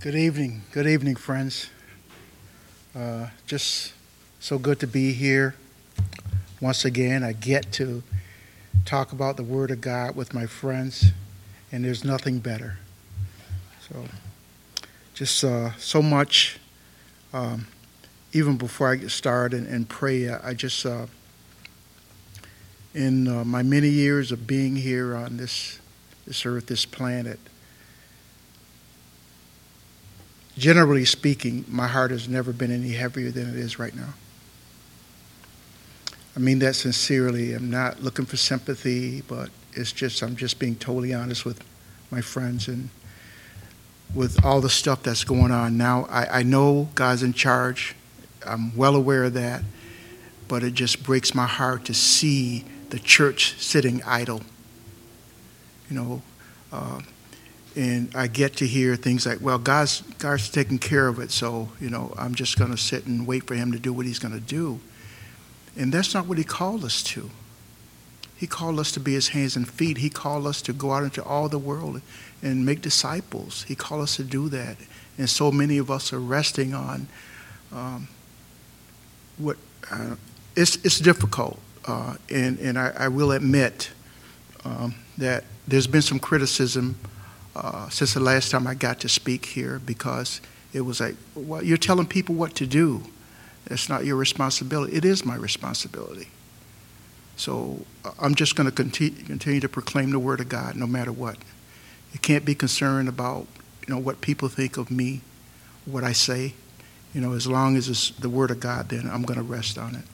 Good evening. Good evening, friends. Uh, just so good to be here. Once again, I get to talk about the Word of God with my friends, and there's nothing better. So, just uh, so much. Um, even before I get started and, and pray, I, I just, uh, in uh, my many years of being here on this, this earth, this planet, generally speaking, my heart has never been any heavier than it is right now. I mean that sincerely. I'm not looking for sympathy, but it's just, I'm just being totally honest with my friends and with all the stuff that's going on now. I, I know God's in charge. I'm well aware of that. But it just breaks my heart to see the church sitting idle. You know, uh, and I get to hear things like, well, God's, God's taking care of it, so, you know, I'm just going to sit and wait for him to do what he's going to do. And that's not what he called us to. He called us to be his hands and feet. He called us to go out into all the world and make disciples. He called us to do that. And so many of us are resting on um, what uh, it's, it's difficult. Uh, and and I, I will admit um, that there's been some criticism uh, since the last time I got to speak here because it was like, well, you're telling people what to do. That's not your responsibility. It is my responsibility. So uh, I'm just going to continue, continue to proclaim the word of God no matter what. You can't be concerned about you know what people think of me, what I say. You know, as long as it's the word of God, then I'm going to rest on it.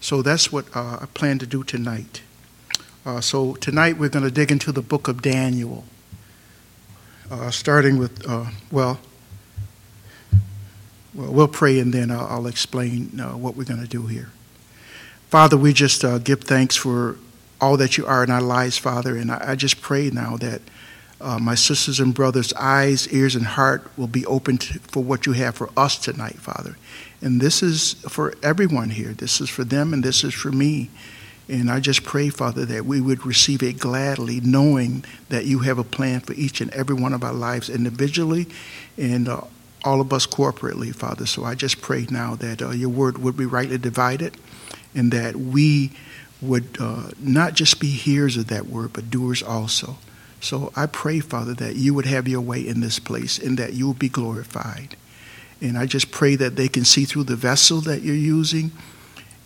So that's what uh, I plan to do tonight. Uh, so tonight we're going to dig into the book of Daniel uh, starting with, uh, well, well, we'll pray and then I'll, I'll explain uh, what we're going to do here. Father, we just uh, give thanks for all that you are in our lives, Father, and I, I just pray now that uh, my sisters and brothers' eyes, ears, and heart will be opened for what you have for us tonight, Father. And this is for everyone here. This is for them and this is for me. And I just pray, Father, that we would receive it gladly, knowing that you have a plan for each and every one of our lives individually and uh, all of us corporately, Father. So I just pray now that uh, your word would be rightly divided and that we would uh, not just be hearers of that word, but doers also. So I pray, Father, that you would have your way in this place and that you will be glorified. And I just pray that they can see through the vessel that you're using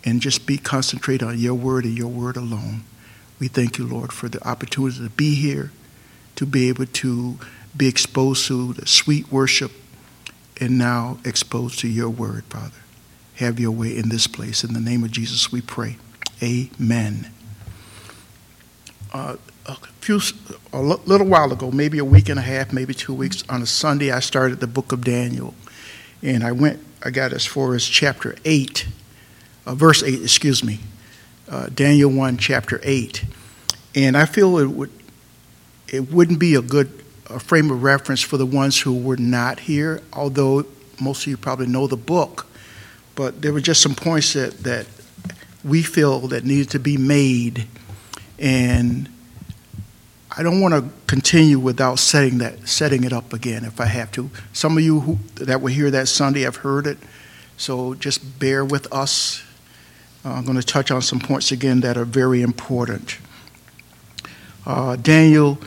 and just be concentrate on your word and your word alone. We thank you, Lord, for the opportunity to be here, to be able to be exposed to the sweet worship, and now exposed to your word, Father. Have your way in this place. In the name of Jesus, we pray. Amen. Uh, a few, a little while ago, maybe a week and a half, maybe two weeks, on a Sunday, I started the book of Daniel, and I went, I got as far as chapter eight uh, verse 8, excuse me, uh, Daniel 1, chapter 8. And I feel it, would, it wouldn't be a good frame of reference for the ones who were not here, although most of you probably know the book. But there were just some points that, that we feel that needed to be made. And I don't want to continue without setting that setting it up again if I have to. Some of you who, that were here that Sunday have heard it, so just bear with us I'm going to touch on some points again that are very important. Uh, Daniel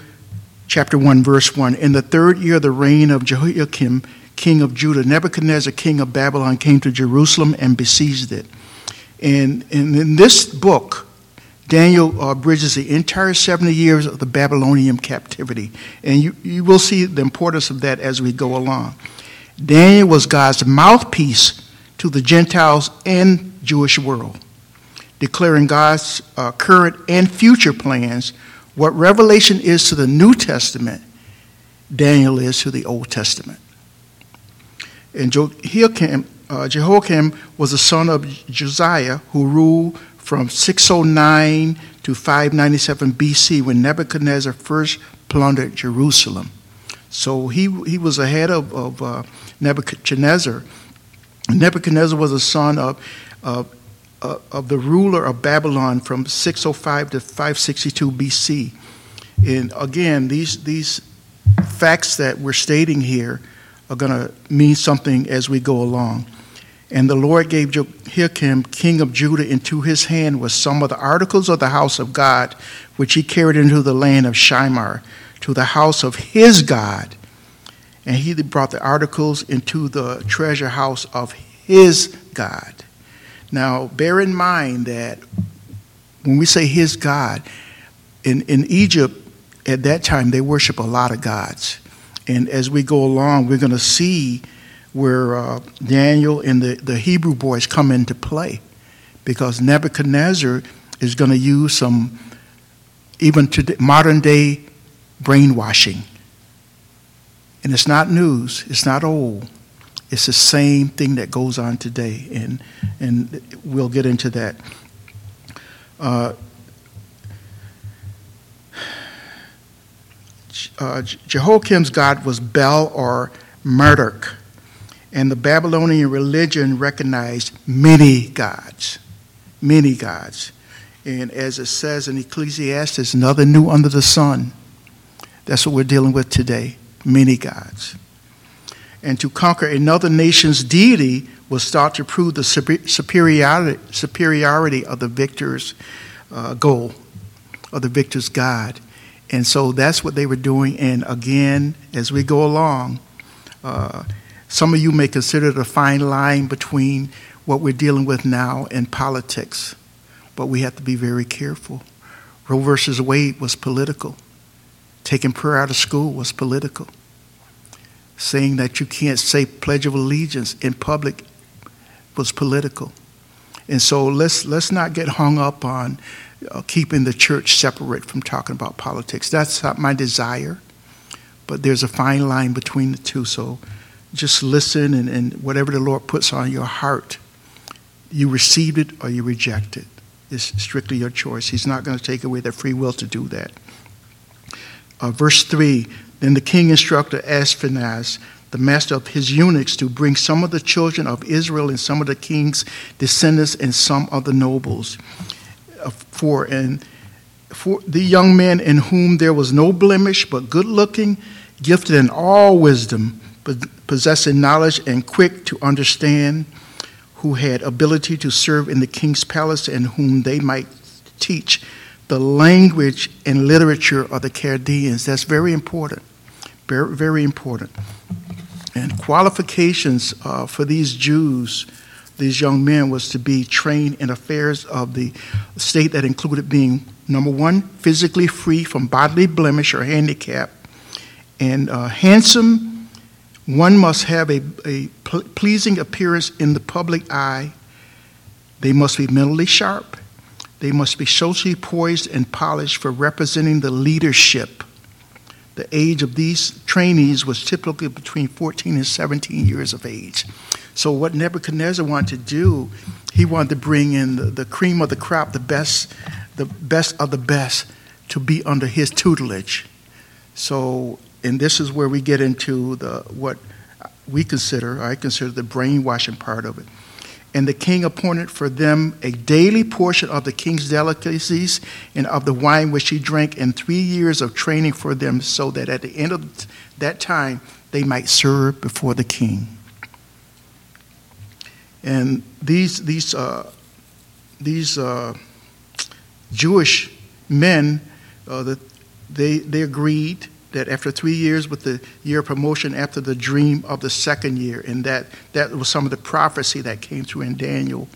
chapter 1, verse 1. In the third year of the reign of Jehoiakim, king of Judah, Nebuchadnezzar, king of Babylon, came to Jerusalem and besieged it. And, and in this book, Daniel uh, bridges the entire 70 years of the Babylonian captivity. And you, you will see the importance of that as we go along. Daniel was God's mouthpiece to the Gentiles and Jewish world declaring God's uh, current and future plans. What Revelation is to the New Testament, Daniel is to the Old Testament. And Jehoiakim, uh, Jehoiakim was the son of Josiah, who ruled from 609 to 597 BC when Nebuchadnezzar first plundered Jerusalem. So he, he was ahead of, of uh, Nebuchadnezzar. Nebuchadnezzar was a son of, of uh, of the ruler of Babylon from 605 to 562 BC. And again, these, these facts that we're stating here are going to mean something as we go along. And the Lord gave Jehoiakim, king of Judah, into his hand with some of the articles of the house of God, which he carried into the land of Shinar, to the house of his God. And he brought the articles into the treasure house of his God. Now, bear in mind that when we say his God, in, in Egypt at that time, they worship a lot of gods. And as we go along, we're going to see where uh, Daniel and the, the Hebrew boys come into play because Nebuchadnezzar is going to use some, even today, modern day brainwashing. And it's not news, it's not old. It's the same thing that goes on today, and, and we'll get into that. Uh, uh, Jehoiakim's God was Bel or Marduk and the Babylonian religion recognized many gods, many gods. And as it says in Ecclesiastes, nothing new under the sun. That's what we're dealing with today many gods. And to conquer another nation's deity was thought to prove the superiority, superiority of the victor's uh, goal, of the victor's God. And so that's what they were doing. And again, as we go along, uh, some of you may consider a fine line between what we're dealing with now and politics, but we have to be very careful. Roe versus Wade was political. Taking prayer out of school was political. Saying that you can't say Pledge of Allegiance in public was political. And so let's, let's not get hung up on uh, keeping the church separate from talking about politics. That's not my desire, but there's a fine line between the two. So just listen and, and whatever the Lord puts on your heart, you receive it or you reject it. It's strictly your choice. He's not going to take away their free will to do that. Uh, verse 3 Then the king instructed Ashpenaz, the master of his eunuchs, to bring some of the children of Israel and some of the king's descendants and some of the nobles. Uh, for, and for the young men in whom there was no blemish, but good looking, gifted in all wisdom possessing knowledge and quick to understand, who had ability to serve in the king's palace, and whom they might teach the language and literature of the Chaldeans. That's very important. Very, very important. And qualifications uh, for these Jews, these young men, was to be trained in affairs of the state that included being, number one, physically free from bodily blemish or handicap, and uh, handsome one must have a, a pleasing appearance in the public eye. They must be mentally sharp. They must be socially poised and polished for representing the leadership. The age of these trainees was typically between 14 and 17 years of age. So, what Nebuchadnezzar wanted to do, he wanted to bring in the, the cream of the crop, the best, the best of the best, to be under his tutelage. So, and this is where we get into the what we consider, I consider the brainwashing part of it. And the king appointed for them a daily portion of the king's delicacies and of the wine which he drank, and three years of training for them, so that at the end of that time they might serve before the king. And these these uh, these uh, Jewish men, uh, that they they agreed that after three years with the year of promotion after the dream of the second year and that that was some of the prophecy that came through in daniel.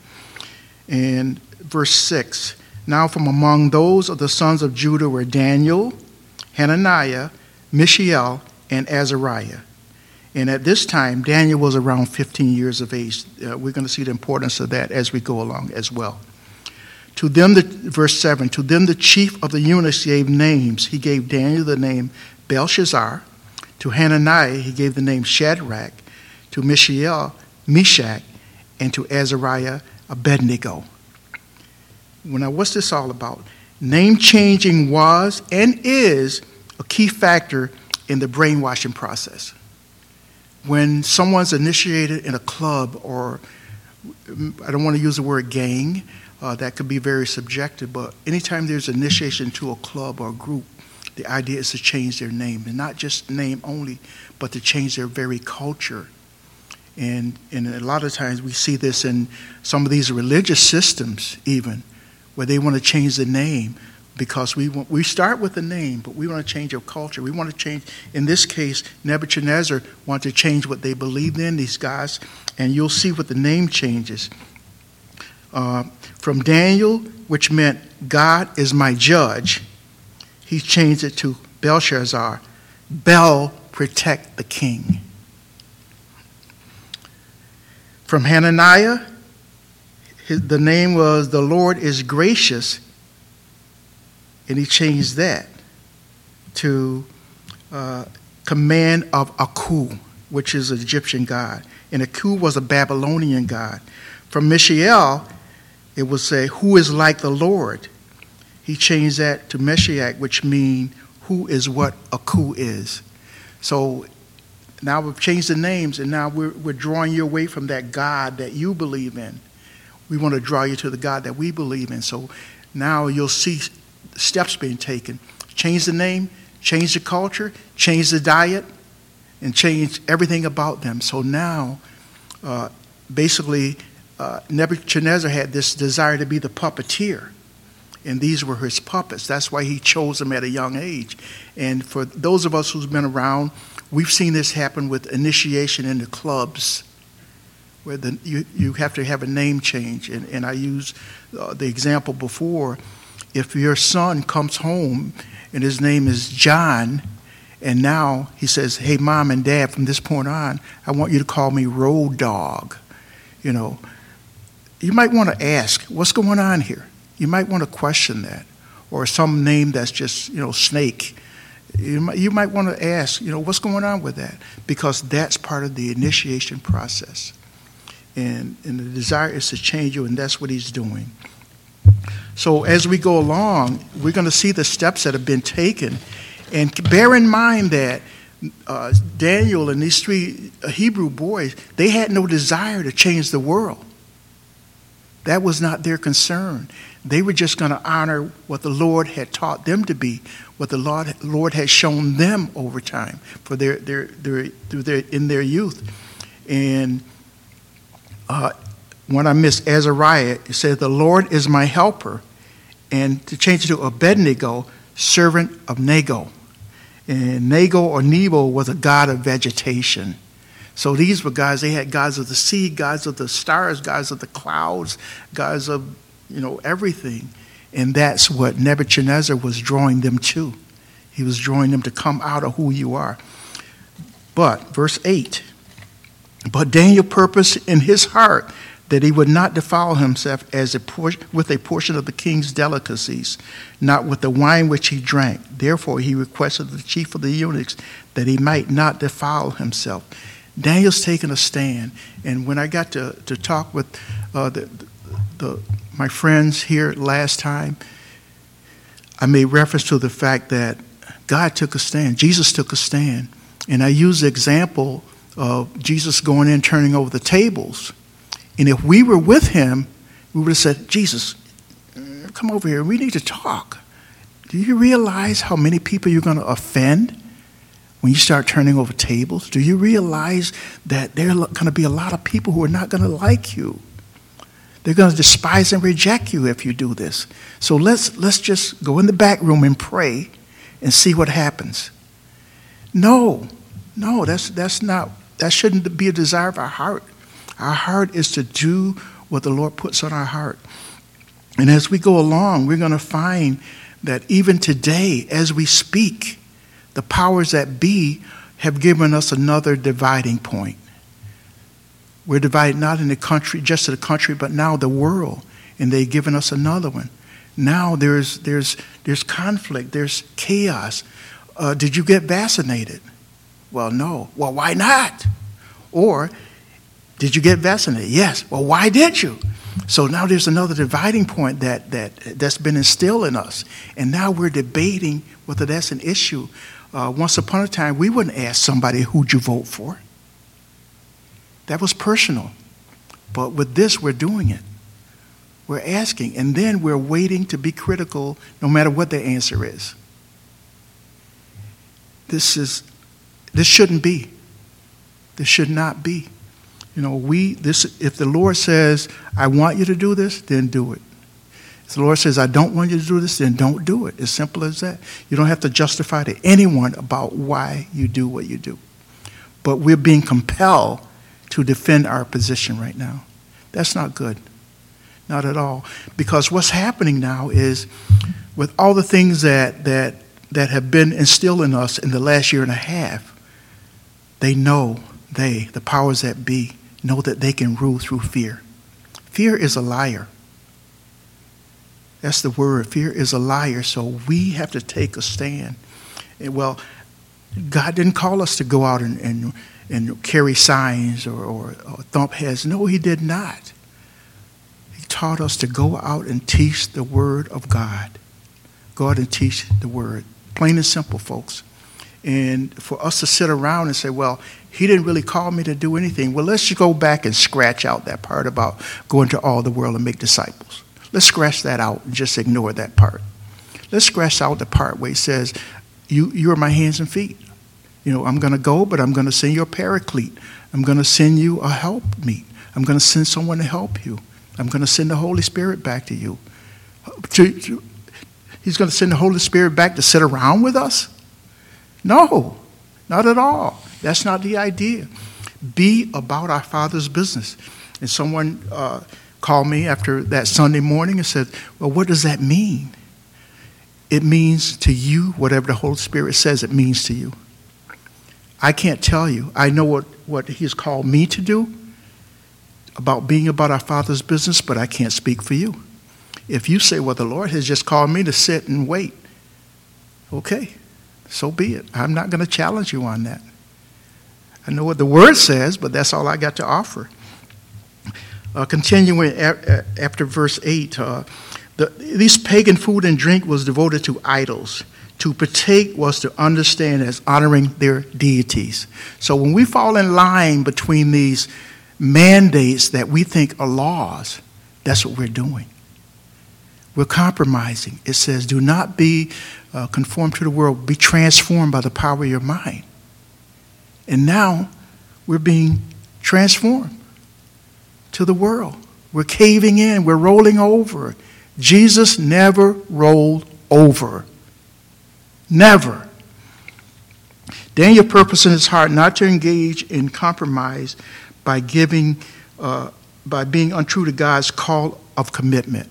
And verse 6 now from among those of the sons of judah were daniel hananiah mishael and azariah. And at this time daniel was around 15 years of age. Uh, we're going to see the importance of that as we go along as well. To them, the, verse 7, to them the chief of the eunuchs gave names. He gave Daniel the name Belshazzar. To Hananiah, he gave the name Shadrach. To Mishael, Meshach. And to Azariah, Abednego. Now, what's this all about? Name changing was and is a key factor in the brainwashing process. When someone's initiated in a club, or I don't want to use the word gang, uh, that could be very subjective, but anytime there's initiation to a club or a group, The idea is to change their name, and not just name only, but to change their very culture. And, and a lot of times we see this in some of these religious systems, even, where they want to change the name because we, want, we start with the name, but we want to change our culture. We want to change, in this case, Nebuchadnezzar wanted to change what they believed in, these guys, and you'll see what the name changes. Uh, from Daniel, which meant God is my judge, he changed it to Belshazzar. Bel, protect the king. From Hananiah, his, the name was the Lord is gracious, and he changed that to uh, command of Aku, which is an Egyptian god. And Aku was a Babylonian god. From Mishael, it would say, Who is like the Lord? He changed that to Meshach, which means who is what a Aku is. So now we've changed the names, and now we're, we're drawing you away from that God that you believe in. We want to draw you to the God that we believe in. So now you'll see steps being taken. Change the name, change the culture, change the diet, and change everything about them. So now, uh, basically, uh, Nebuchadnezzar had this desire to be the puppeteer, and these were his puppets. That's why he chose them at a young age. And for those of us who've been around, we've seen this happen with initiation into clubs, where the, you, you have to have a name change. And, and I used uh, the example before if your son comes home and his name is John, and now he says, Hey, mom and dad, from this point on, I want you to call me Road Dog. You know, you might want to ask, What's going on here? You might want to question that. Or some name that's just, you know, Snake. You might, you might want to ask, you know, what's going on with that? Because that's part of the initiation process. And, and the desire is to change you, and that's what he's doing. So as we go along, we're going to see the steps that have been taken. And bear in mind that uh, Daniel and these three Hebrew boys, they had no desire to change the world. That was not their concern. They were just going to honor what the Lord had taught them to be, what the Lord, Lord had shown them over time for their, their, their, through their, in their youth. And uh, when I miss Azariah, it says, The Lord is my helper. And to change it to Abednego, servant of Nego. And Nego or Nebo was a god of vegetation. So these were guys, they had gods of the sea, gods of the stars, gods of the clouds, gods of, you know, everything. And that's what Nebuchadnezzar was drawing them to. He was drawing them to come out of who you are. But, verse 8, but Daniel purposed in his heart that he would not defile himself as a por- with a portion of the king's delicacies, not with the wine which he drank. Therefore, he requested the chief of the eunuchs that he might not defile himself. Daniel's taking a stand, and when I got to, to talk with uh, the, the, my friends here last time, I made reference to the fact that God took a stand, Jesus took a stand, and I used the example of Jesus going in, turning over the tables and if we were with him, we would have said, Jesus, come over here. We need to talk. Do you realize how many people you're going to offend when you start turning over tables? Do you realize that there are going to be a lot of people who are not going to like you? They're going to despise and reject you if you do this. So let's, let's just go in the back room and pray and see what happens. No, no, that's, that's not, that shouldn't be a desire of our heart. Our heart is to do what the Lord puts on our heart. And as we go along, we're going to find that even today, as we speak, the powers that be have given us another dividing point. We're divided not in the country, just the country, but now the world. And they've given us another one. Now there's, there's, there's conflict, there's chaos. Uh, did you get vaccinated? Well, no. Well, why not? Or did you get vaccinated? Yes. Well, why did you? So now there's another dividing point that, that, that's been instilled in us. And now we're debating whether that's an issue. Uh, once upon a time, we wouldn't ask somebody, who'd you vote for? That was personal. But with this, we're doing it. We're asking, and then we're waiting to be critical no matter what the answer is. this is this shouldn't be. This should not be. You know, we this if the Lord says, I want you to do this, then do it. If the Lord says, I don't want you to do this, then don't do it. As simple as that. You don't have to justify to anyone about why you do what you do. But we're being compelled to defend our position right now. That's not good. Not at all. Because what's happening now is with all the things that, that, that have been instilled in us in the last year and a half, they know, they, the powers that be, know that they can rule through fear. Fear is a liar. That's the word. Fear is a liar. So we have to take a stand. And well, God didn't call us to go out and, and, and carry signs or, or, or thump heads. No, He did not He taught us to go out and teach the Word of God. Go out and teach the Word. Plain and simple, folks. And for us to sit around and say, well, he didn't really call me to do anything. Well, let's just go back and scratch out that part about going to all the world and make disciples. Let's scratch that out and just ignore that part. Let's scratch out the part where he says, you, you are my hands and feet. You know, I'm going to go, but I'm going to send you a paraclete. I'm going to send you a helpmeet. I'm going to send someone to help you. I'm going to send the Holy Spirit back to you. He's going to send the Holy Spirit back to sit around with us? No, not at all. That's not the idea. Be about our Father's business. And someone uh, called me after that Sunday morning and said, Well, what does that mean? It means to you whatever the Holy Spirit says it means to you. I can't tell you. I know what, what He's called me to do, about being about our Father's business, but I can't speak for you. If you say, well, the Lord has just called me to sit and wait, okay, so be it. I'm not going to challenge you on that. I know what the Word says, but that's all I got to offer. Uh, continuing after verse 8, uh, the, this pagan food and drink was devoted to idols. To partake was to understand as honoring their deities. So when we fall in line between these mandates that we think are laws, that's what we're doing. We're compromising. It says, do not be uh, conformed to the world, be transformed by the power of your mind. And now we're being transformed to the world. We're caving in, we're rolling over. Jesus never rolled over. Never. Daniel purpose in his heart not to engage in compromise by giving, uh, by being untrue to God's call of commitment.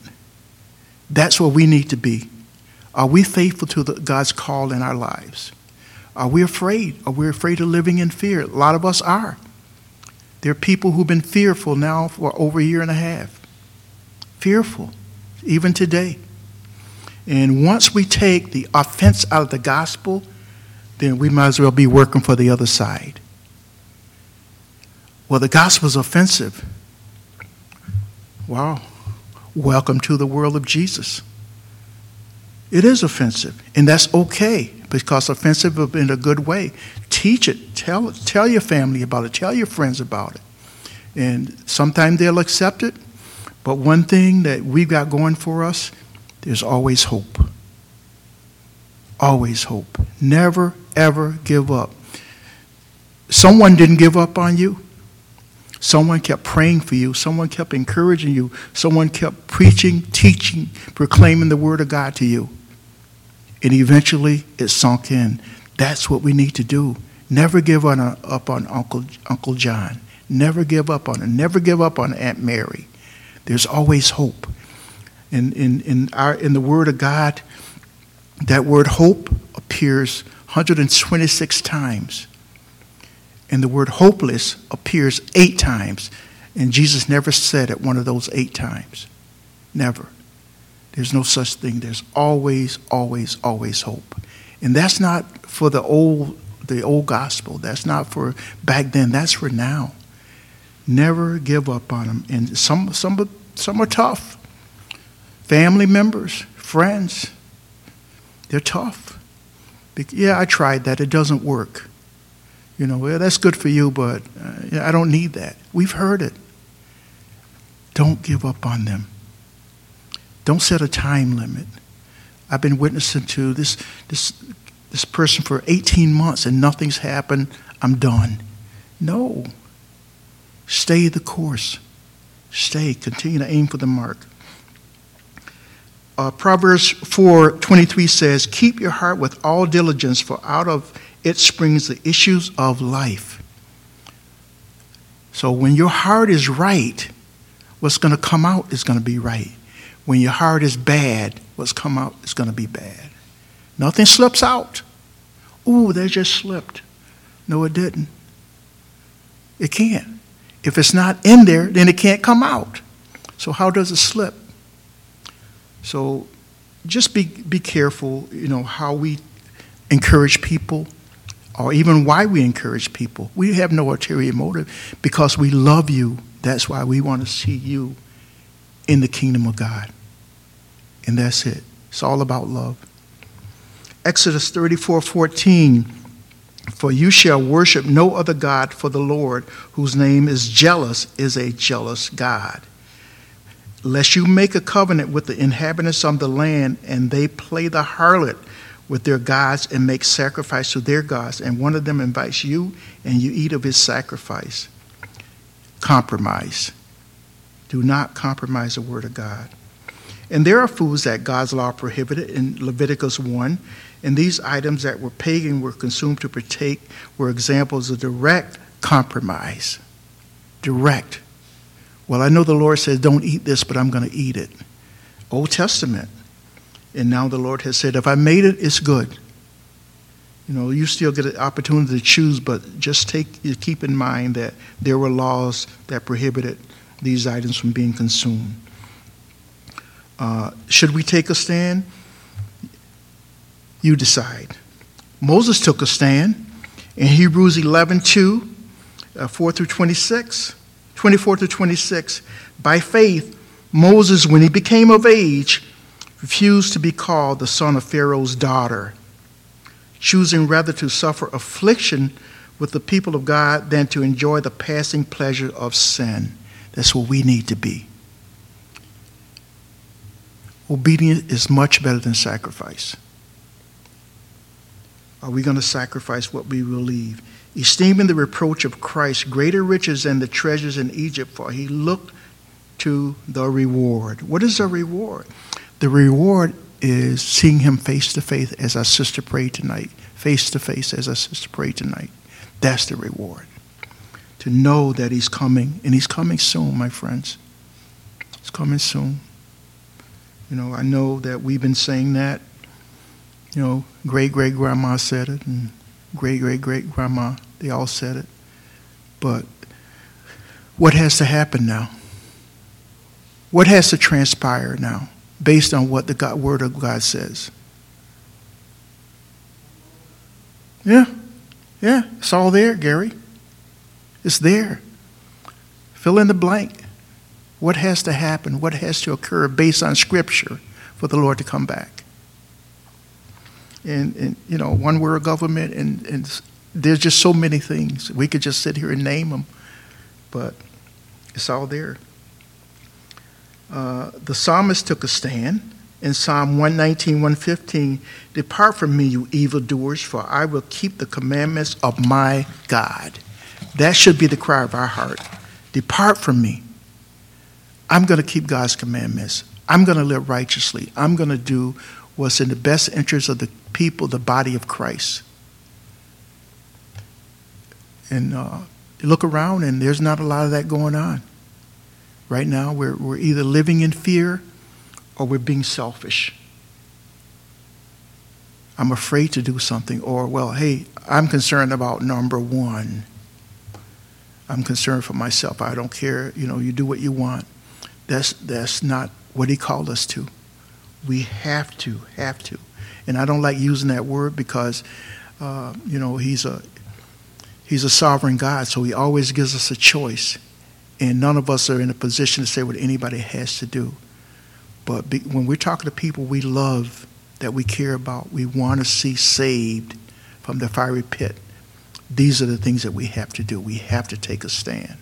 That's where we need to be. Are we faithful to the, God's call in our lives? Are we afraid? Are we afraid of living in fear? A lot of us are. There are people who've been fearful now for over a year and a half. Fearful, even today. And once we take the offense out of the gospel, then we might as well be working for the other side. Well, the gospel is offensive. Wow. Welcome to the world of Jesus. It is offensive, and that's okay because offensive in a good way. Teach it. Tell, tell your family about it. Tell your friends about it. And sometimes they'll accept it, but one thing that we've got going for us, there's always hope. Always hope. Never, ever give up. Someone didn't give up on you. Someone kept praying for you. Someone kept encouraging you. Someone kept preaching, teaching, proclaiming the word of God to you. And eventually it sunk in. That's what we need to do. Never give on a, up on Uncle, Uncle John. Never give up on. Never give up on Aunt Mary. There's always hope. In, in, in, our, in the Word of God, that word hope appears 126 times and the word hopeless appears eight times. And Jesus never said it one of those eight times. Never. There's no such thing. There's always, always, always hope. And that's not for the old, the old gospel. That's not for back then. That's for now. Never give up on them. And some, some, some are tough. Family members, friends, they're tough. Yeah, I tried that. It doesn't work. You know, well, that's good for you, but uh, I don't need that. We've heard it. Don't give up on them. Don't set a time limit. I've been witnessing to this, this, this person for 18 months and nothing's happened. I'm done. No. Stay the course. Stay. Continue to aim for the mark. Uh, Proverbs 4:23 says, "Keep your heart with all diligence, for out of it springs the issues of life." So when your heart is right, what's going to come out is going to be right. When your heart is bad, what's come out is going to be bad. Nothing slips out. Ooh, they just slipped. No, it didn't. It can't. If it's not in there, then it can't come out. So how does it slip? So just be, be careful, you know, how we encourage people or even why we encourage people. We have no ulterior motive because we love you. That's why we want to see you in the kingdom of God. And that's it. It's all about love. Exodus 34 14. For you shall worship no other God, for the Lord, whose name is jealous, is a jealous God lest you make a covenant with the inhabitants of the land and they play the harlot with their gods and make sacrifice to their gods, and one of them invites you and you eat of his sacrifice. Compromise. Do not compromise the word of God. And there are foods that God's law prohibited in Leviticus 1, and these items that were pagan were consumed to partake were examples of direct compromise. Direct well, I know the Lord says, don't eat this, but I'm going to eat it. Old Testament. And now the Lord has said, if I made it, it's good. You know, you still get an opportunity to choose, but just take, keep in mind that there were laws that prohibited these items from being consumed. Uh, should we take a stand? You decide. Moses took a stand in Hebrews 11 2, uh, 4 through 26. 24 to 26. By faith, Moses, when he became of age, refused to be called the son of Pharaoh's daughter, choosing rather to suffer affliction with the people of God than to enjoy the passing pleasure of sin. That's what we need to be. Obedience is much better than sacrifice. Are we going to sacrifice what we believe? Esteeming the reproach of Christ greater riches than the treasures in Egypt, for he looked to the reward. What is the reward? The reward is seeing him face to face as our sister prayed tonight, face to face as our sister prayed tonight. That's the reward. To know that he's coming, and he's coming soon, my friends. He's coming soon. You know, I know that we've been saying that. You know, great great grandma said it, and great great great grandma they all said it. But what has to happen now? What has to transpire now based on what the God, Word of God says? Yeah, yeah, it's all there, Gary. It's there. Fill in the blank. What has to happen? What has to occur based on Scripture for the Lord to come back? And, and you know, one world government and, and there's just so many things. We could just sit here and name them, but it's all there. Uh, the psalmist took a stand in Psalm 119, 115 Depart from me, you evildoers, for I will keep the commandments of my God. That should be the cry of our heart. Depart from me. I'm going to keep God's commandments. I'm going to live righteously. I'm going to do what's in the best interest of the people, the body of Christ and uh, look around, and there's not a lot of that going on. Right now, we're, we're either living in fear or we're being selfish. I'm afraid to do something, or, well, hey, I'm concerned about number one. I'm concerned for myself. I don't care. You know, you do what you want. That's, that's not what he called us to. We have to, have to. And I don't like using that word because, uh, you know, he's a, He's a sovereign God, so He always gives us a choice. And none of us are in a position to say what anybody has to do. But be, when we're talking to people we love, that we care about, we want to see saved from the fiery pit, these are the things that we have to do. We have to take a stand.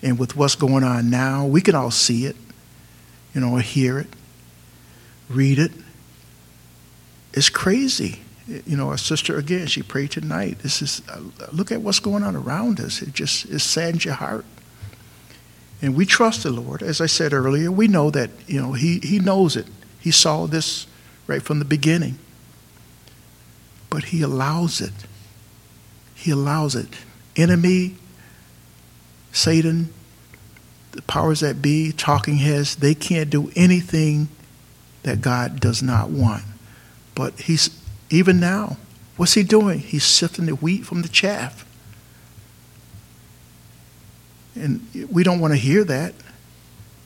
And with what's going on now, we can all see it, you know, hear it, read it. It's crazy. You know, our sister again, she prayed tonight. This is uh, look at what's going on around us. It just it saddens your heart. And we trust the Lord. As I said earlier, we know that, you know, He, he knows it. He saw this right from the beginning. But He allows it. He allows it. Enemy, Satan, the powers that be, talking heads, they can't do anything that God does not want. But He's, even now, what's He doing? He's sifting the wheat from the chaff. And we don't want to hear that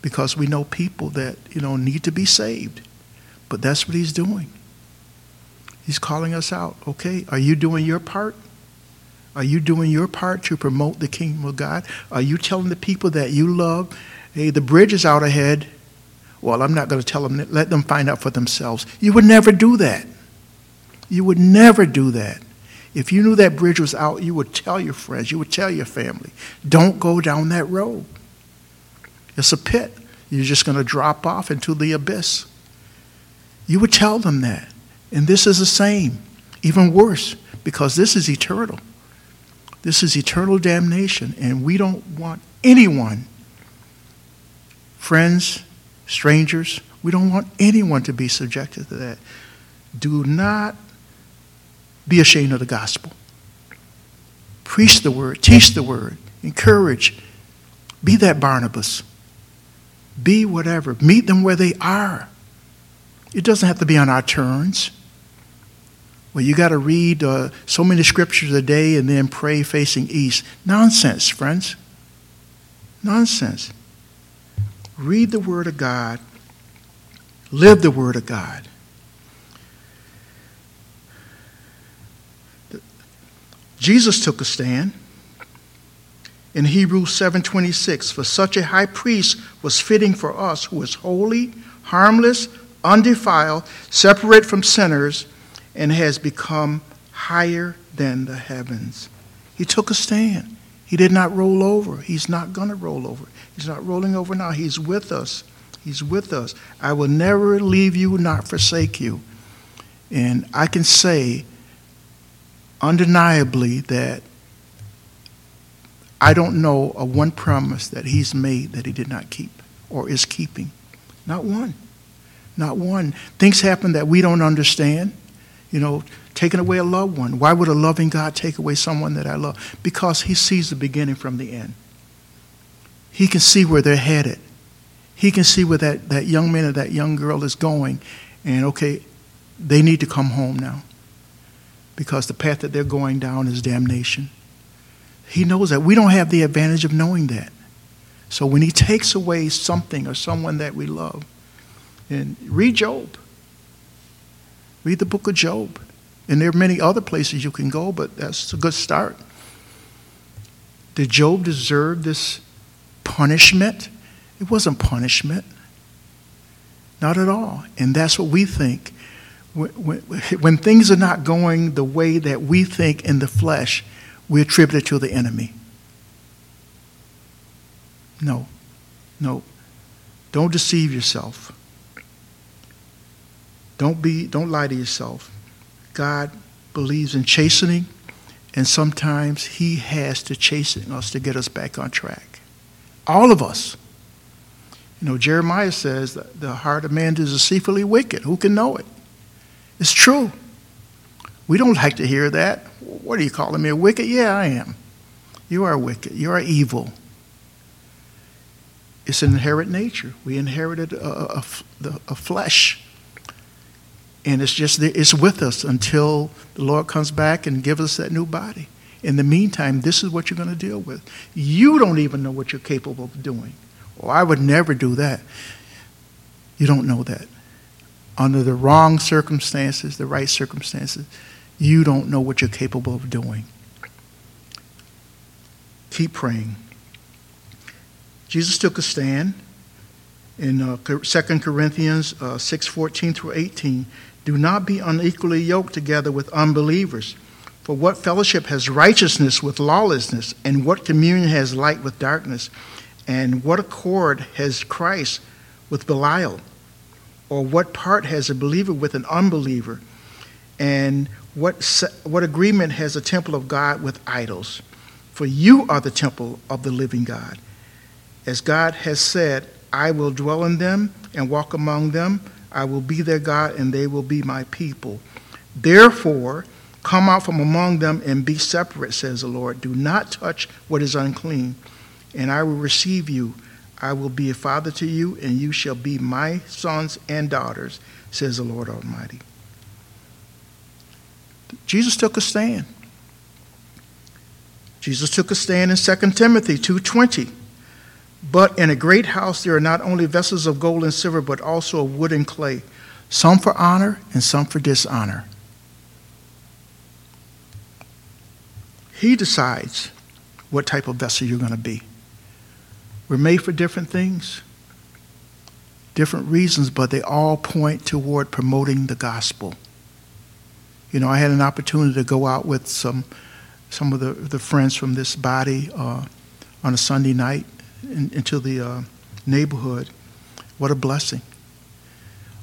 because we know people that, you know, need to be saved. But that's what he's doing. He's calling us out. Okay, are you doing your part? Are you doing your part to promote the kingdom of God? Are you telling the people that you love, hey, the bridge is out ahead? Well, I'm not going to tell them, let them find out for themselves. You would never do that. You would never do that. If you knew that bridge was out, you would tell your friends, you would tell your family, don't go down that road. It's a pit. You're just going to drop off into the abyss. You would tell them that. And this is the same, even worse, because this is eternal. This is eternal damnation, and we don't want anyone, friends, strangers, we don't want anyone to be subjected to that. Do not be ashamed of the gospel. Preach the word, teach the word, encourage. Be that Barnabas. Be whatever. Meet them where they are. It doesn't have to be on our turns. Well, you got to read uh, so many scriptures a day and then pray facing east. Nonsense, friends. Nonsense. Read the Word of God. Live the Word of God. Jesus took a stand. In Hebrews 7:26, for such a high priest was fitting for us who is holy, harmless, undefiled, separate from sinners, and has become higher than the heavens. He took a stand. He did not roll over. He's not going to roll over. He's not rolling over now. He's with us. He's with us. I will never leave you, not forsake you. And I can say undeniably that I don't know of one promise that he's made that he did not keep or is keeping. Not one. Not one. Things happen that we don't understand. You know, taking away a loved one. Why would a loving God take away someone that I love? Because he sees the beginning from the end. He can see where they're headed. He can see where that, that young man or that young girl is going. And okay, they need to come home now because the path that they're going down is damnation. He knows that. We don't have the advantage of knowing that. So when he takes away something or someone that we love, and read Job. Read the book of Job. And there are many other places you can go, but that's a good start. Did Job deserve this punishment? It wasn't punishment. Not at all. And that's what we think when, when things are not going the way that we think in the flesh, we attribute it to the enemy. No, no. Don't deceive yourself. Don't be don't lie to yourself. God believes in chastening, and sometimes he has to chasten us to get us back on track. All of us. You know, Jeremiah says that the heart of man is deceitfully wicked. Who can know it? It's true. We don't like to hear that. What are you calling me a wicked? Yeah, I am. You are wicked. You are evil. It's an inherent nature. We inherited a, a, a, flesh. And it's just it's with us until the Lord comes back and gives us that new body. In the meantime, this is what you're going to deal with. You don't even know what you're capable of doing. Well, I would never do that. You don't know that under the wrong circumstances, the right circumstances, you don't know what you're capable of doing. Keep praying. Jesus took a stand in uh, 2 Corinthians uh, 6 14 through 18. Do not be unequally yoked together with unbelievers. For what fellowship has righteousness with lawlessness? And what communion has light with darkness? And what accord has Christ with Belial? Or what part has a believer with an unbeliever? And What, what agreement has the temple of God with idols? For you are the temple of the living God. As God has said, I will dwell in them and walk among them. I will be their God, and they will be my people. Therefore, come out from among them and be separate, says the Lord. Do not touch what is unclean, and I will receive you. I will be a father to you, and you shall be my sons and daughters, says the Lord Almighty. Jesus took a stand. Jesus took a stand in 2 Timothy 2:20. But in a great house there are not only vessels of gold and silver, but also of wood and clay, some for honor and some for dishonor. He decides what type of vessel you're going to be. We're made for different things, different reasons, but they all point toward promoting the gospel. You know, I had an opportunity to go out with some some of the, the friends from this body uh, on a Sunday night in, into the uh, neighborhood. What a blessing.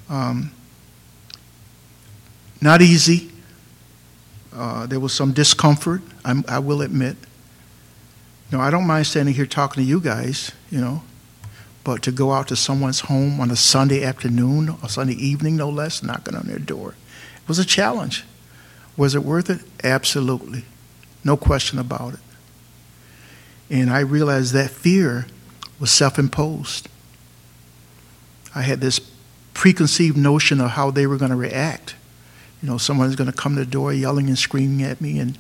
Um, not easy. Uh, there was some discomfort, I'm, i will admit. You know, I don't mind standing here talking to you guys, you know, but to go out to someone's home on a Sunday afternoon, or Sunday evening, no less, knocking on their door, it was a challenge. Was it worth it? Absolutely. No question about it. And I realized that fear was self imposed. I had this preconceived notion of how they were going to react. You know, someone's going to come to the door yelling and screaming at me, and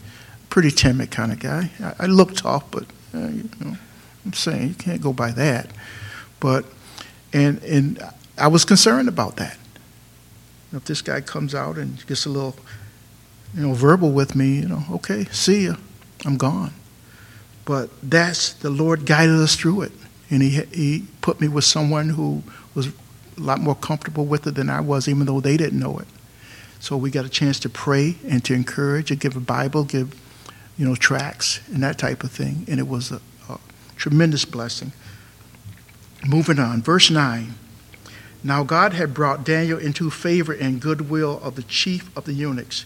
pretty timid kind of guy. I, I look tough, but uh, you know, I'm saying you can't go by that. But and and I was concerned about that. If this guy comes out and gets a little, you know, verbal with me, you know, okay, see ya, I'm gone. But that's the Lord guided us through it, and He He put me with someone who was a lot more comfortable with it than I was, even though they didn't know it. So we got a chance to pray and to encourage and give a Bible, give, you know, tracks and that type of thing. And it was a, a tremendous blessing. Moving on, verse 9. Now God had brought Daniel into favor and goodwill of the chief of the eunuchs.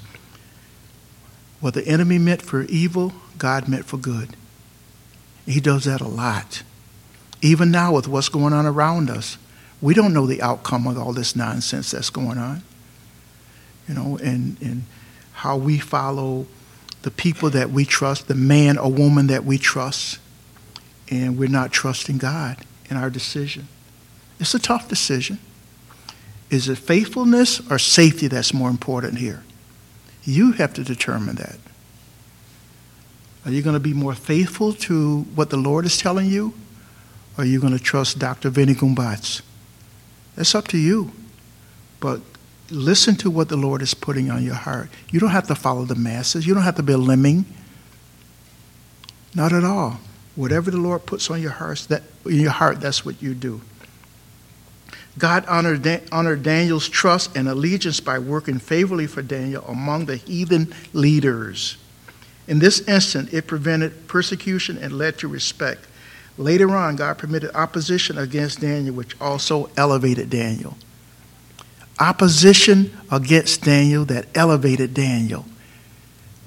What the enemy meant for evil, God meant for good. He does that a lot. Even now, with what's going on around us, we don't know the outcome of all this nonsense that's going on you know, and, and how we follow the people that we trust, the man or woman that we trust, and we're not trusting God in our decision. It's a tough decision. Is it faithfulness or safety that's more important here? You have to determine that. Are you going to be more faithful to what the Lord is telling you? Or are you going to trust Dr. Vinny Gumbatz? That's up to you. But listen to what the Lord is putting on your heart. You don't have to follow the masses. You don't have to be a lemming. Not at all. Whatever the Lord puts on your heart, that in your heart, that's what you do. God honored, honored Daniel's trust and allegiance by working favorably for Daniel among the heathen leaders. In this instant, it prevented persecution and led to respect. Later on, God permitted opposition against Daniel, which also elevated Daniel opposition against Daniel that elevated Daniel.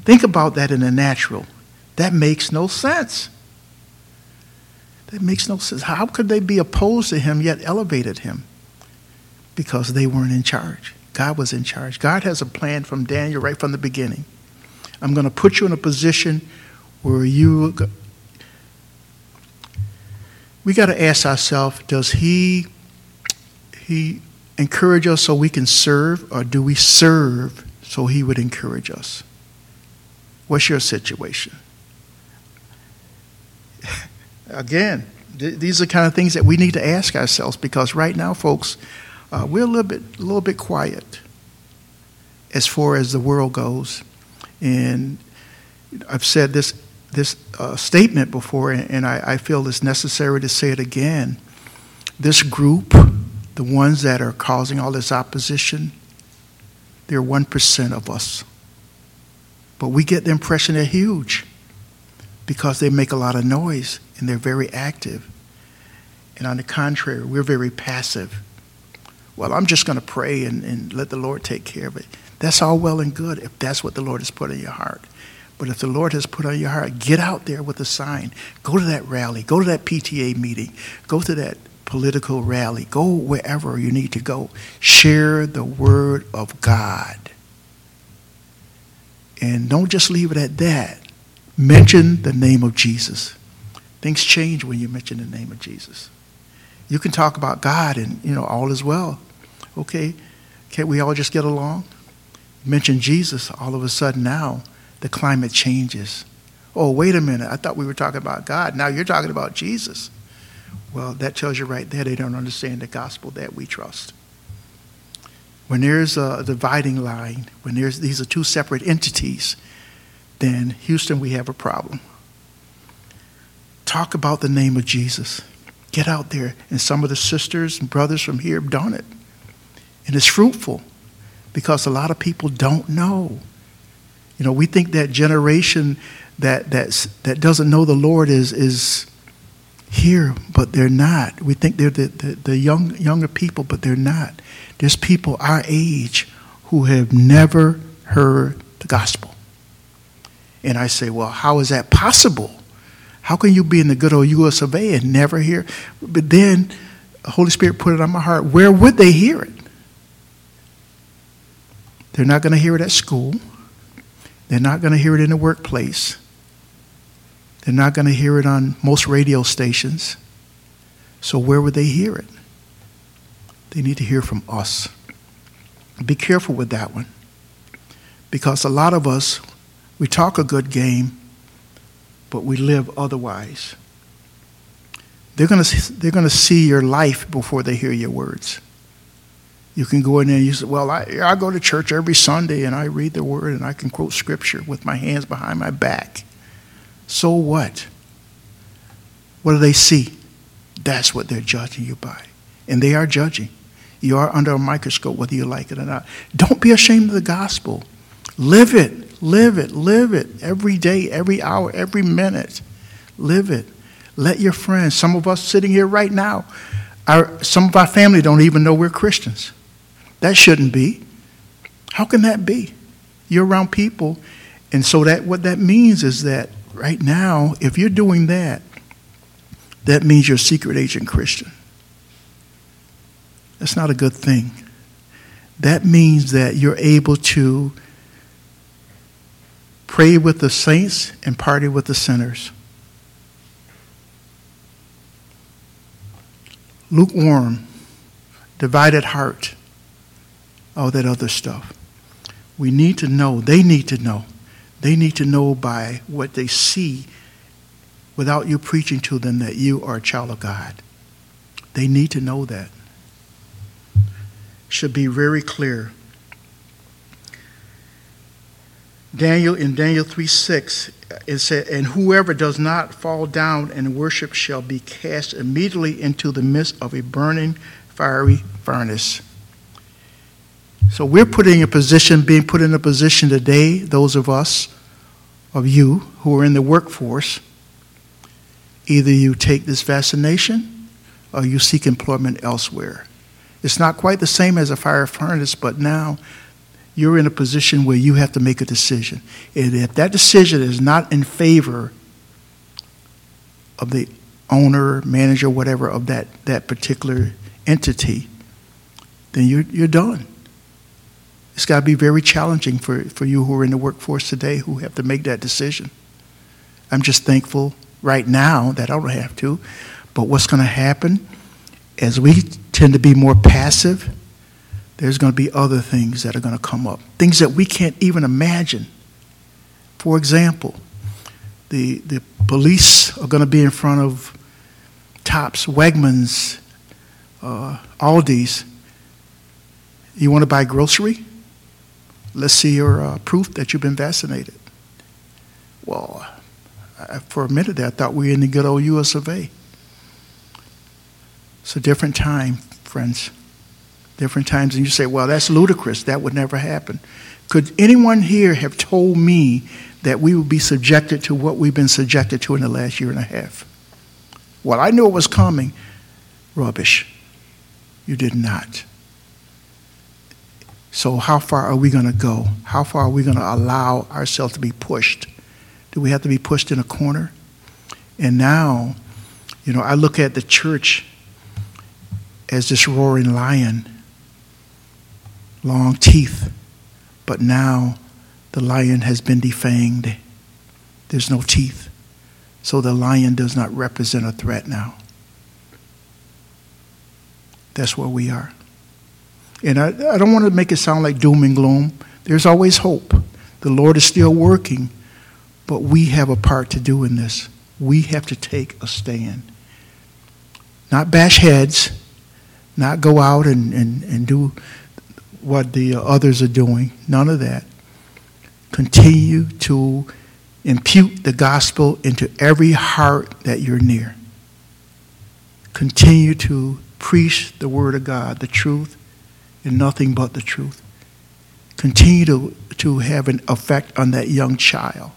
Think about that in the natural. That makes no sense. That makes no sense. How could they be opposed to him yet elevated him? Because they weren't in charge. God was in charge. God has a plan from Daniel right from the beginning. I'm going to put you in a position where you. Go- We got to ask ourselves does he, he encourage us so we can serve, or do we serve so He would encourage us? What's your situation? Again, th- these are kind of things that we need to ask ourselves because right now, folks, uh, we're a little bit, a little bit quiet as far as the world goes, and I've said this this uh, statement before, and I, I feel it's necessary to say it again. This group the ones that are causing all this opposition, they're 1% of us. But we get the impression they're huge because they make a lot of noise and they're very active. And on the contrary, we're very passive. Well, I'm just going to pray and, and let the Lord take care of it. That's all well and good if that's what the Lord has put in your heart. But if the Lord has put on your heart, get out there with a sign. Go to that rally. Go to that PTA meeting. Go to that political rally. Go wherever you need to go. Share the word of God. And don't just leave it at that. Mention the name of Jesus. Things change when you mention the name of Jesus. You can talk about God and, you know, all is well. Okay, can't we all just get along? Mention Jesus, all of a sudden now the climate changes. Oh, wait a minute. I thought we were talking about God. Now you're talking about Jesus. Well, that tells you right there they don't understand the gospel that we trust. When there's a dividing line, when there's, these are two separate entities, then Houston, we have a problem. Talk about the name of Jesus. Get out there. And some of the sisters and brothers from here have done it. And it's fruitful because a lot of people don't know. You know, we think that generation that, that's, that doesn't know the Lord is, is here, but they're not. We think they're the, the, the young, younger people, but they're not. There's people our age who have never heard the gospel. And I say, well, how is that possible? How can you be in the good old US of A and never hear? But then the Holy Spirit put it on my heart. Where would they hear it? They're not going to hear it at school. They're not going to hear it in the workplace. They're not going to hear it on most radio stations. So, where would they hear it? They need to hear from us. Be careful with that one. Because a lot of us, we talk a good game, but we live otherwise. They're going to, they're going to see your life before they hear your words. You can go in there and you say, Well, I, I go to church every Sunday and I read the word and I can quote scripture with my hands behind my back. So what? What do they see? That's what they're judging you by. And they are judging. You are under a microscope, whether you like it or not. Don't be ashamed of the gospel. Live it, live it, live it every day, every hour, every minute. Live it. Let your friends, some of us sitting here right now, our, some of our family don't even know we're Christians. That shouldn't be. How can that be? You're around people, and so that what that means is that right now, if you're doing that, that means you're a secret agent Christian. That's not a good thing. That means that you're able to pray with the saints and party with the sinners. Lukewarm, divided heart all that other stuff. We need to know, they need to know. They need to know by what they see without you preaching to them that you are a child of God. They need to know that. Should be very clear. Daniel in Daniel 3 6, it said, And whoever does not fall down and worship shall be cast immediately into the midst of a burning fiery furnace. So we're putting a position, being put in a position today, those of us, of you who are in the workforce, either you take this vaccination or you seek employment elsewhere. It's not quite the same as a fire furnace, but now you're in a position where you have to make a decision. And if that decision is not in favor of the owner, manager, whatever, of that, that particular entity, then you're, you're done. It's got to be very challenging for, for you who are in the workforce today who have to make that decision. I'm just thankful right now that I don't have to. But what's going to happen as we tend to be more passive, there's going to be other things that are going to come up, things that we can't even imagine. For example, the, the police are going to be in front of Tops, Wegmans, uh, Aldi's. You want to buy grocery? Let's see your uh, proof that you've been vaccinated. Well, I, for a minute there, I thought we were in the good old US of A. It's a different time, friends. Different times. And you say, well, that's ludicrous. That would never happen. Could anyone here have told me that we would be subjected to what we've been subjected to in the last year and a half? Well, I knew it was coming. Rubbish. You did not So, how far are we going to go? How far are we going to allow ourselves to be pushed? Do we have to be pushed in a corner? And now, you know, I look at the church as this roaring lion, long teeth, but now the lion has been defanged. There's no teeth. So the lion does not represent a threat now. That's where we are. And I, I don't want to make it sound like doom and gloom. There's always hope. The Lord is still working, but we have a part to do in this. We have to take a stand. Not bash heads, not go out and, and, and do what the others are doing. None of that. Continue to impute the gospel into every heart that you're near. Continue to preach the word of God, the truth, and nothing but the truth. Continue to, to have an effect on that young child.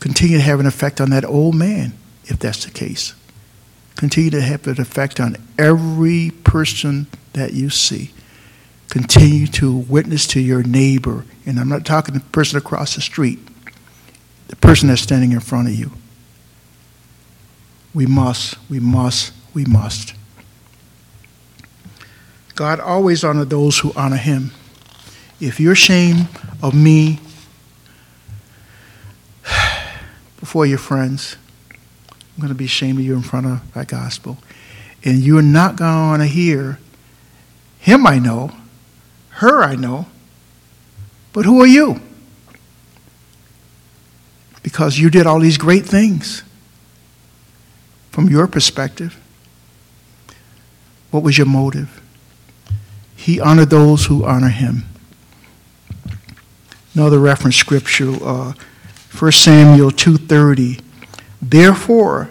Continue to have an effect on that old man, if that's the case. Continue to have an effect on every person that you see. Continue to witness to your neighbor. And I'm not talking the person across the street, the person that's standing in front of you. We must, we must, we must. God always honors those who honor him. If you're ashamed of me before your friends, I'm going to be ashamed of you in front of my gospel. And you're not going to hear him I know, her I know, but who are you? Because you did all these great things from your perspective. What was your motive? He honored those who honor him. Another reference scripture, uh, 1 Samuel 2.30. Therefore,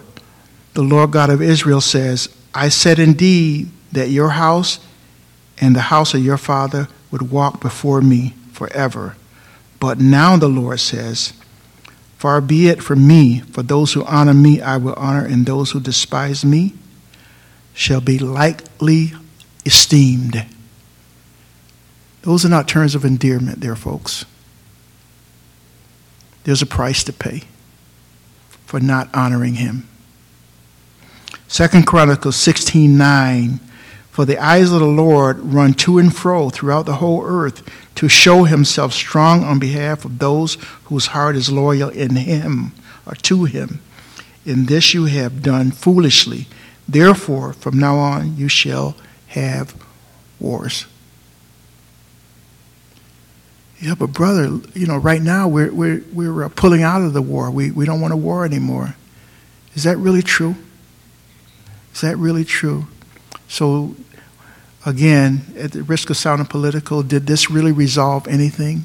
the Lord God of Israel says, I said indeed that your house and the house of your father would walk before me forever. But now the Lord says, Far be it from me, for those who honor me I will honor, and those who despise me shall be lightly esteemed. Those are not terms of endearment there, folks. There's a price to pay for not honoring him. Second Chronicles 16 9. For the eyes of the Lord run to and fro throughout the whole earth to show himself strong on behalf of those whose heart is loyal in him or to him. In this you have done foolishly. Therefore, from now on, you shall have wars. Yeah, but brother, you know, right now we're, we're, we're uh, pulling out of the war. We, we don't want a war anymore. Is that really true? Is that really true? So, again, at the risk of sounding political, did this really resolve anything?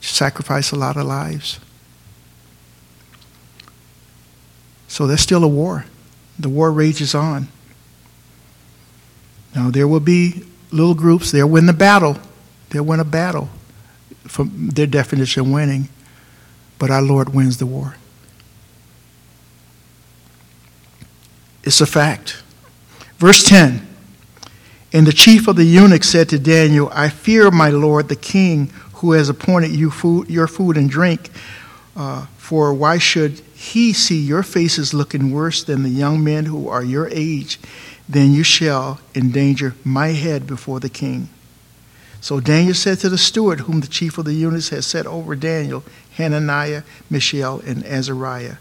Sacrifice a lot of lives. So there's still a war. The war rages on. Now, there will be little groups, they'll win the battle They'll win a battle from their definition of winning, but our Lord wins the war. It's a fact. Verse 10 And the chief of the eunuchs said to Daniel, I fear my Lord the king, who has appointed you food, your food and drink. Uh, for why should he see your faces looking worse than the young men who are your age? Then you shall endanger my head before the king. So Daniel said to the steward, whom the chief of the eunuchs had set over Daniel, Hananiah, Mishael, and Azariah,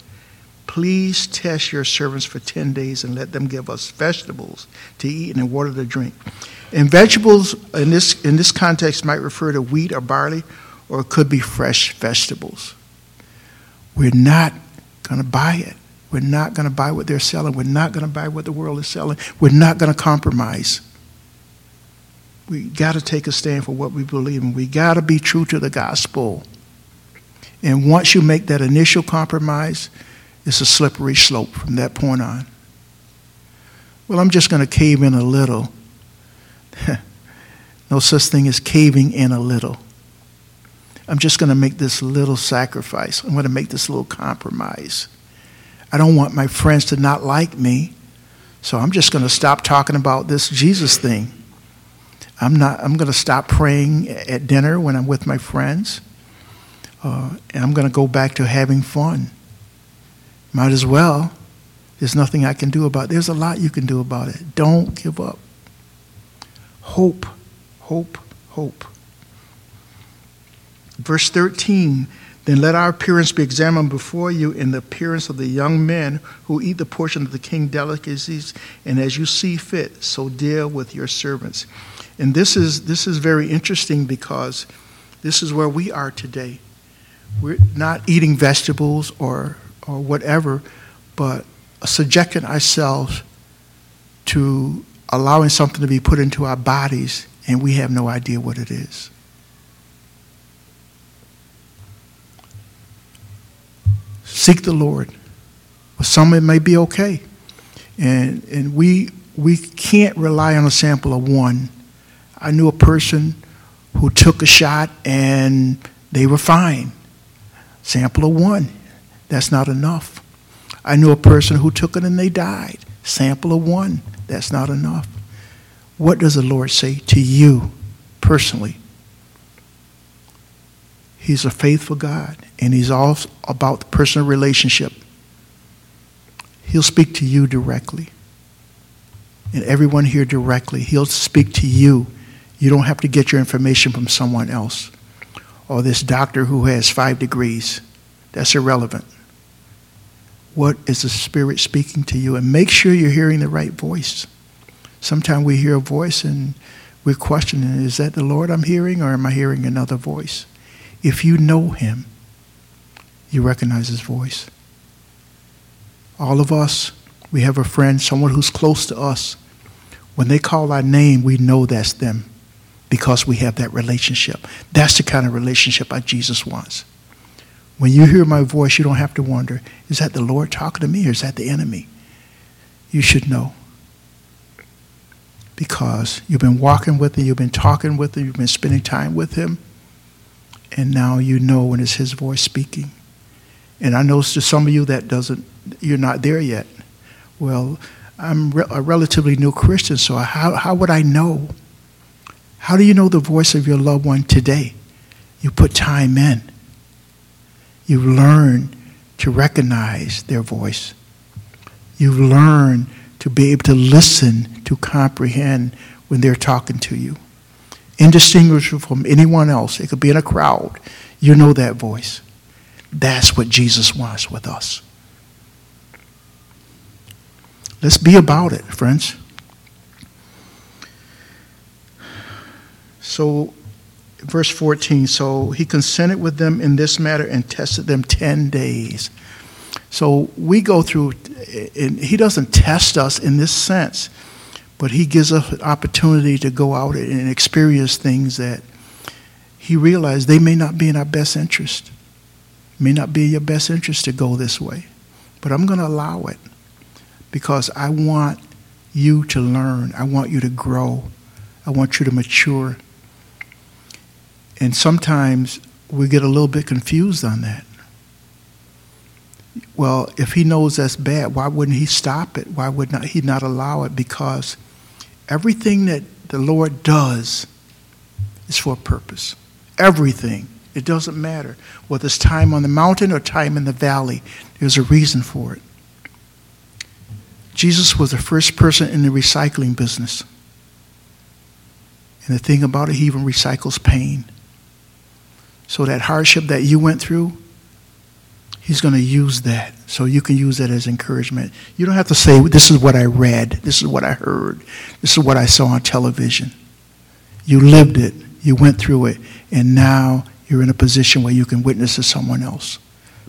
Please test your servants for 10 days and let them give us vegetables to eat and water to drink. And vegetables in this, in this context might refer to wheat or barley, or it could be fresh vegetables. We're not going to buy it. We're not going to buy what they're selling. We're not going to buy what the world is selling. We're not going to compromise we got to take a stand for what we believe in. We got to be true to the gospel. And once you make that initial compromise, it's a slippery slope from that point on. Well, I'm just going to cave in a little. no such thing as caving in a little. I'm just going to make this little sacrifice. I'm going to make this little compromise. I don't want my friends to not like me, so I'm just going to stop talking about this Jesus thing. I'm not. I'm going to stop praying at dinner when I'm with my friends, uh, and I'm going to go back to having fun. Might as well. There's nothing I can do about it. There's a lot you can do about it. Don't give up. Hope, hope, hope. Verse 13 Then let our appearance be examined before you in the appearance of the young men who eat the portion of the king delicacies, and as you see fit, so deal with your servants. And this is, this is very interesting because this is where we are today. We're not eating vegetables or, or whatever, but subjecting ourselves to allowing something to be put into our bodies and we have no idea what it is. Seek the Lord. Well, some it may be okay. And, and we, we can't rely on a sample of one I knew a person who took a shot and they were fine. Sample of one. That's not enough. I knew a person who took it and they died. Sample of one. That's not enough. What does the Lord say to you personally? He's a faithful God, and He's all about the personal relationship. He'll speak to you directly, and everyone here directly. He'll speak to you you don't have to get your information from someone else or this doctor who has five degrees. That's irrelevant. What is the Spirit speaking to you? And make sure you're hearing the right voice. Sometimes we hear a voice and we're questioning is that the Lord I'm hearing or am I hearing another voice? If you know Him, you recognize His voice. All of us, we have a friend, someone who's close to us. When they call our name, we know that's them because we have that relationship. That's the kind of relationship that Jesus wants. When you hear my voice, you don't have to wonder, is that the Lord talking to me or is that the enemy? You should know. Because you've been walking with him, you've been talking with him, you've been spending time with him, and now you know when it's his voice speaking. And I know to some of you that doesn't, you're not there yet. Well, I'm a relatively new Christian, so how, how would I know? How do you know the voice of your loved one today? You put time in. You learn to recognize their voice. You learn to be able to listen, to comprehend when they're talking to you. Indistinguishable from anyone else. It could be in a crowd. You know that voice. That's what Jesus wants with us. Let's be about it, friends. So, verse 14 so he consented with them in this matter and tested them 10 days. So we go through, and he doesn't test us in this sense, but he gives us an opportunity to go out and experience things that he realized they may not be in our best interest. May not be in your best interest to go this way, but I'm going to allow it because I want you to learn. I want you to grow. I want you to mature. And sometimes we get a little bit confused on that. Well, if he knows that's bad, why wouldn't he stop it? Why would not he not allow it? Because everything that the Lord does is for a purpose. Everything. It doesn't matter whether it's time on the mountain or time in the valley. There's a reason for it. Jesus was the first person in the recycling business. And the thing about it, he even recycles pain. So that hardship that you went through, He's going to use that. So you can use that as encouragement. You don't have to say, This is what I read. This is what I heard. This is what I saw on television. You lived it. You went through it. And now you're in a position where you can witness to someone else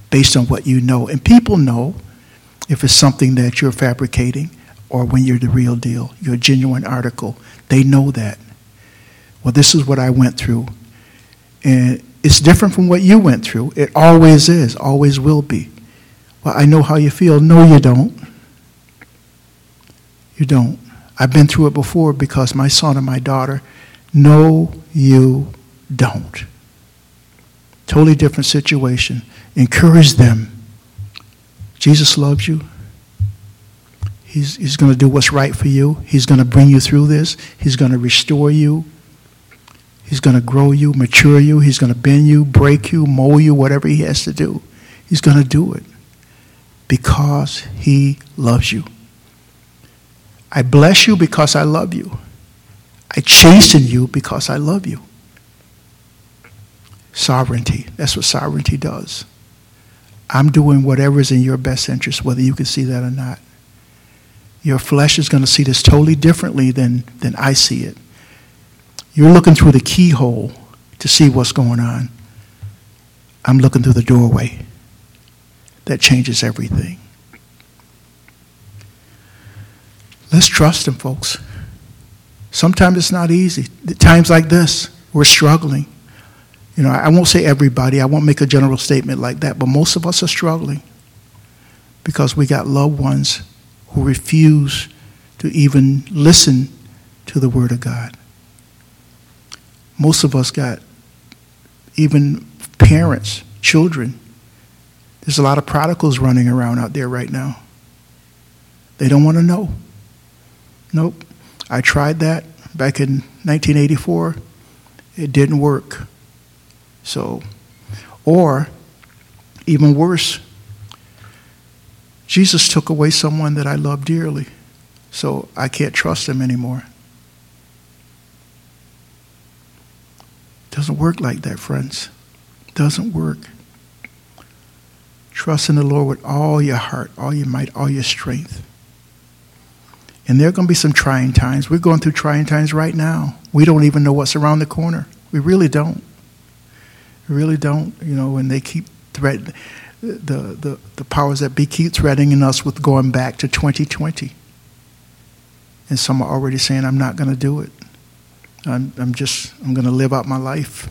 based on what you know. And people know if it's something that you're fabricating or when you're the real deal, you're a genuine article. They know that. Well, this is what I went through. And it's different from what you went through. It always is, always will be. Well, I know how you feel. No, you don't. You don't. I've been through it before because my son and my daughter. No, you don't. Totally different situation. Encourage them. Jesus loves you. He's, he's going to do what's right for you. He's going to bring you through this. He's going to restore you. He's going to grow you, mature you. He's going to bend you, break you, mold you, whatever He has to do. He's going to do it because He loves you. I bless you because I love you. I chasten you because I love you. Sovereignty. That's what sovereignty does. I'm doing whatever is in your best interest, whether you can see that or not. Your flesh is going to see this totally differently than, than I see it. You're looking through the keyhole to see what's going on. I'm looking through the doorway. That changes everything. Let's trust Him, folks. Sometimes it's not easy. times like this, we're struggling. You know, I won't say everybody, I won't make a general statement like that, but most of us are struggling because we got loved ones who refuse to even listen to the Word of God. Most of us got even parents, children. There's a lot of prodigals running around out there right now. They don't want to know. Nope. I tried that back in 1984. It didn't work. So, or even worse, Jesus took away someone that I love dearly. So I can't trust him anymore. Doesn't work like that, friends. Doesn't work. Trust in the Lord with all your heart, all your might, all your strength. And there are going to be some trying times. We're going through trying times right now. We don't even know what's around the corner. We really don't. We really don't. You know, when they keep threatening, the, the, the powers that be keep threatening us with going back to 2020. And some are already saying, I'm not going to do it. I'm, I'm just, I'm going to live out my life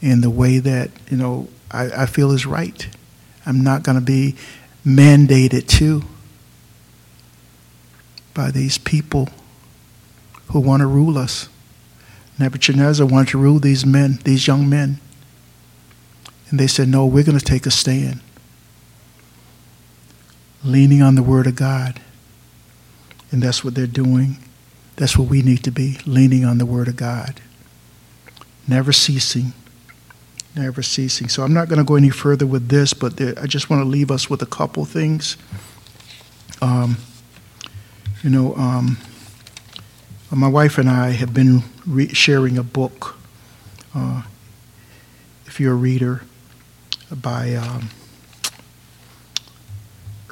in the way that, you know, I, I feel is right. I'm not going to be mandated to by these people who want to rule us. Nebuchadnezzar wanted to rule these men, these young men. And they said, No, we're going to take a stand. Leaning on the Word of God. And that's what they're doing. That's what we need to be, leaning on the Word of God. Never ceasing. Never ceasing. So I'm not going to go any further with this, but there, I just want to leave us with a couple things. Um, you know, um, my wife and I have been re- sharing a book. Uh, if you're a reader, by um,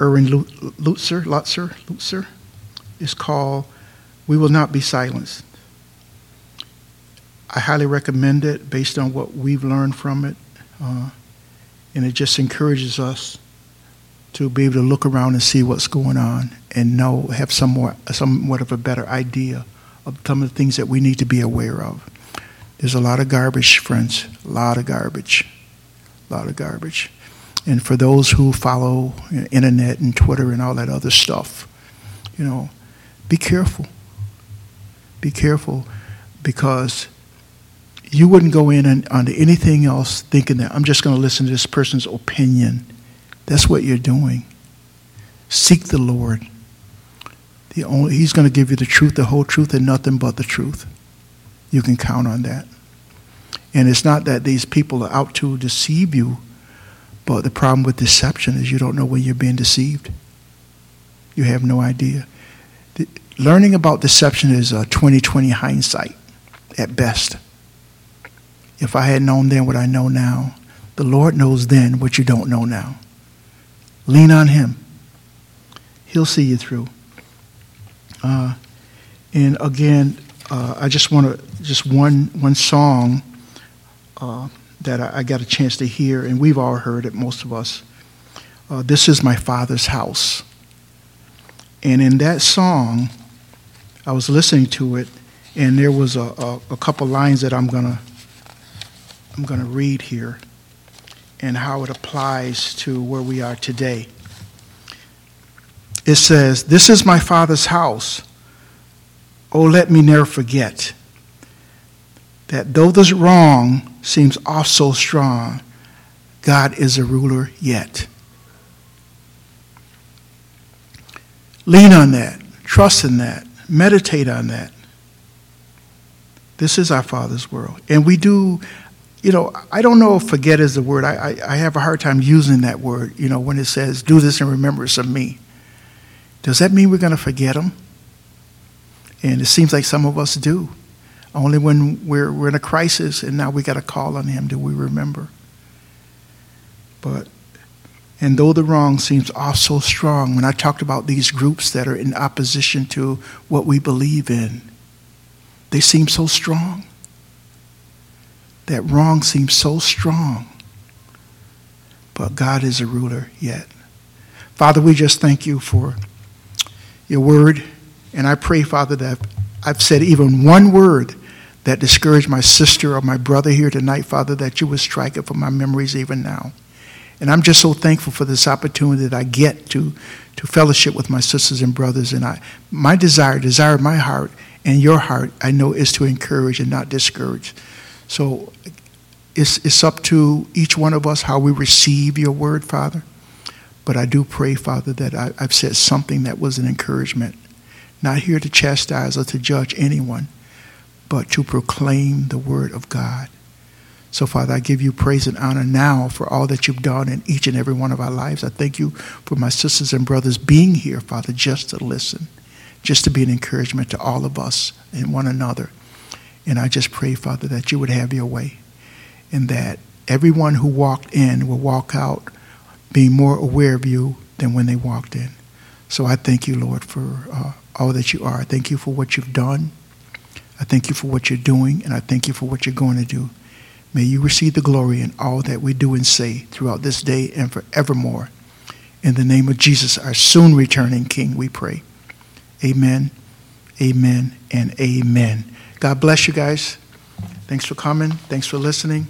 Erwin Lutzer, Lutzer, Lutzer, is called "We Will Not Be Silenced." I highly recommend it based on what we've learned from it, uh, and it just encourages us to be able to look around and see what's going on and know, have somewhat, somewhat of a better idea of some of the things that we need to be aware of. There's a lot of garbage, friends, a lot of garbage, a lot of garbage. And for those who follow internet and Twitter and all that other stuff, you know, be careful. Be careful because you wouldn't go in and onto anything else thinking that I'm just going to listen to this person's opinion that's what you're doing. Seek the Lord. The only, he's going to give you the truth, the whole truth, and nothing but the truth. You can count on that. And it's not that these people are out to deceive you, but the problem with deception is you don't know when you're being deceived. You have no idea. Learning about deception is a 2020 hindsight at best. If I had known then what I know now, the Lord knows then what you don't know now. Lean on Him. He'll see you through. Uh, and again, uh, I just want to, just one, one song uh, that I, I, got a chance to hear, and we've all heard it, most of us. Uh, this is my Father's house. And in that song, I was listening to it, and there was a, a, a couple lines that I'm to I'm to read here and how it applies to where we are today. It says, This is my Father's house. Oh, let me never forget that though this wrong seems off so strong, God is a ruler yet. Lean on that, trust in that, meditate on that. This is our Father's world. And we do, you know, I don't know if forget is the word. I, I, I have a hard time using that word, you know, when it says, do this in remembrance of me. Does that mean we're going to forget them? And it seems like some of us do. Only when we're, we're in a crisis and now we got to call on him do we remember. But, and though the wrong seems also strong, when I talked about these groups that are in opposition to what we believe in, they seem so strong. That wrong seems so strong. But God is a ruler yet. Father, we just thank you for your word. And I pray, Father, that I've said even one word that discouraged my sister or my brother here tonight, Father, that you would strike it from my memories even now. And I'm just so thankful for this opportunity that I get to, to fellowship with my sisters and brothers. And I, my desire, desire of my heart and your heart, I know, is to encourage and not discourage. So it's, it's up to each one of us how we receive your word, Father. But I do pray, Father, that I, I've said something that was an encouragement. Not here to chastise or to judge anyone, but to proclaim the word of God. So, Father, I give you praise and honor now for all that you've done in each and every one of our lives. I thank you for my sisters and brothers being here, Father, just to listen, just to be an encouragement to all of us and one another. And I just pray, Father, that you would have your way and that everyone who walked in will walk out being more aware of you than when they walked in. So I thank you, Lord, for uh, all that you are. I thank you for what you've done. I thank you for what you're doing, and I thank you for what you're going to do. May you receive the glory in all that we do and say throughout this day and forevermore. In the name of Jesus, our soon returning King, we pray. Amen, amen, and amen. God bless you guys. Thanks for coming. Thanks for listening.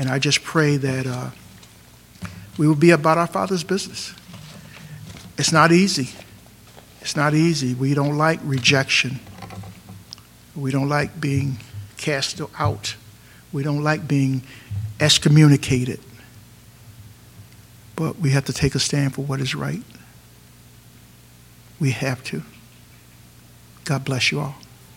And I just pray that. Uh, we will be about our Father's business. It's not easy. It's not easy. We don't like rejection. We don't like being cast out. We don't like being excommunicated. But we have to take a stand for what is right. We have to. God bless you all.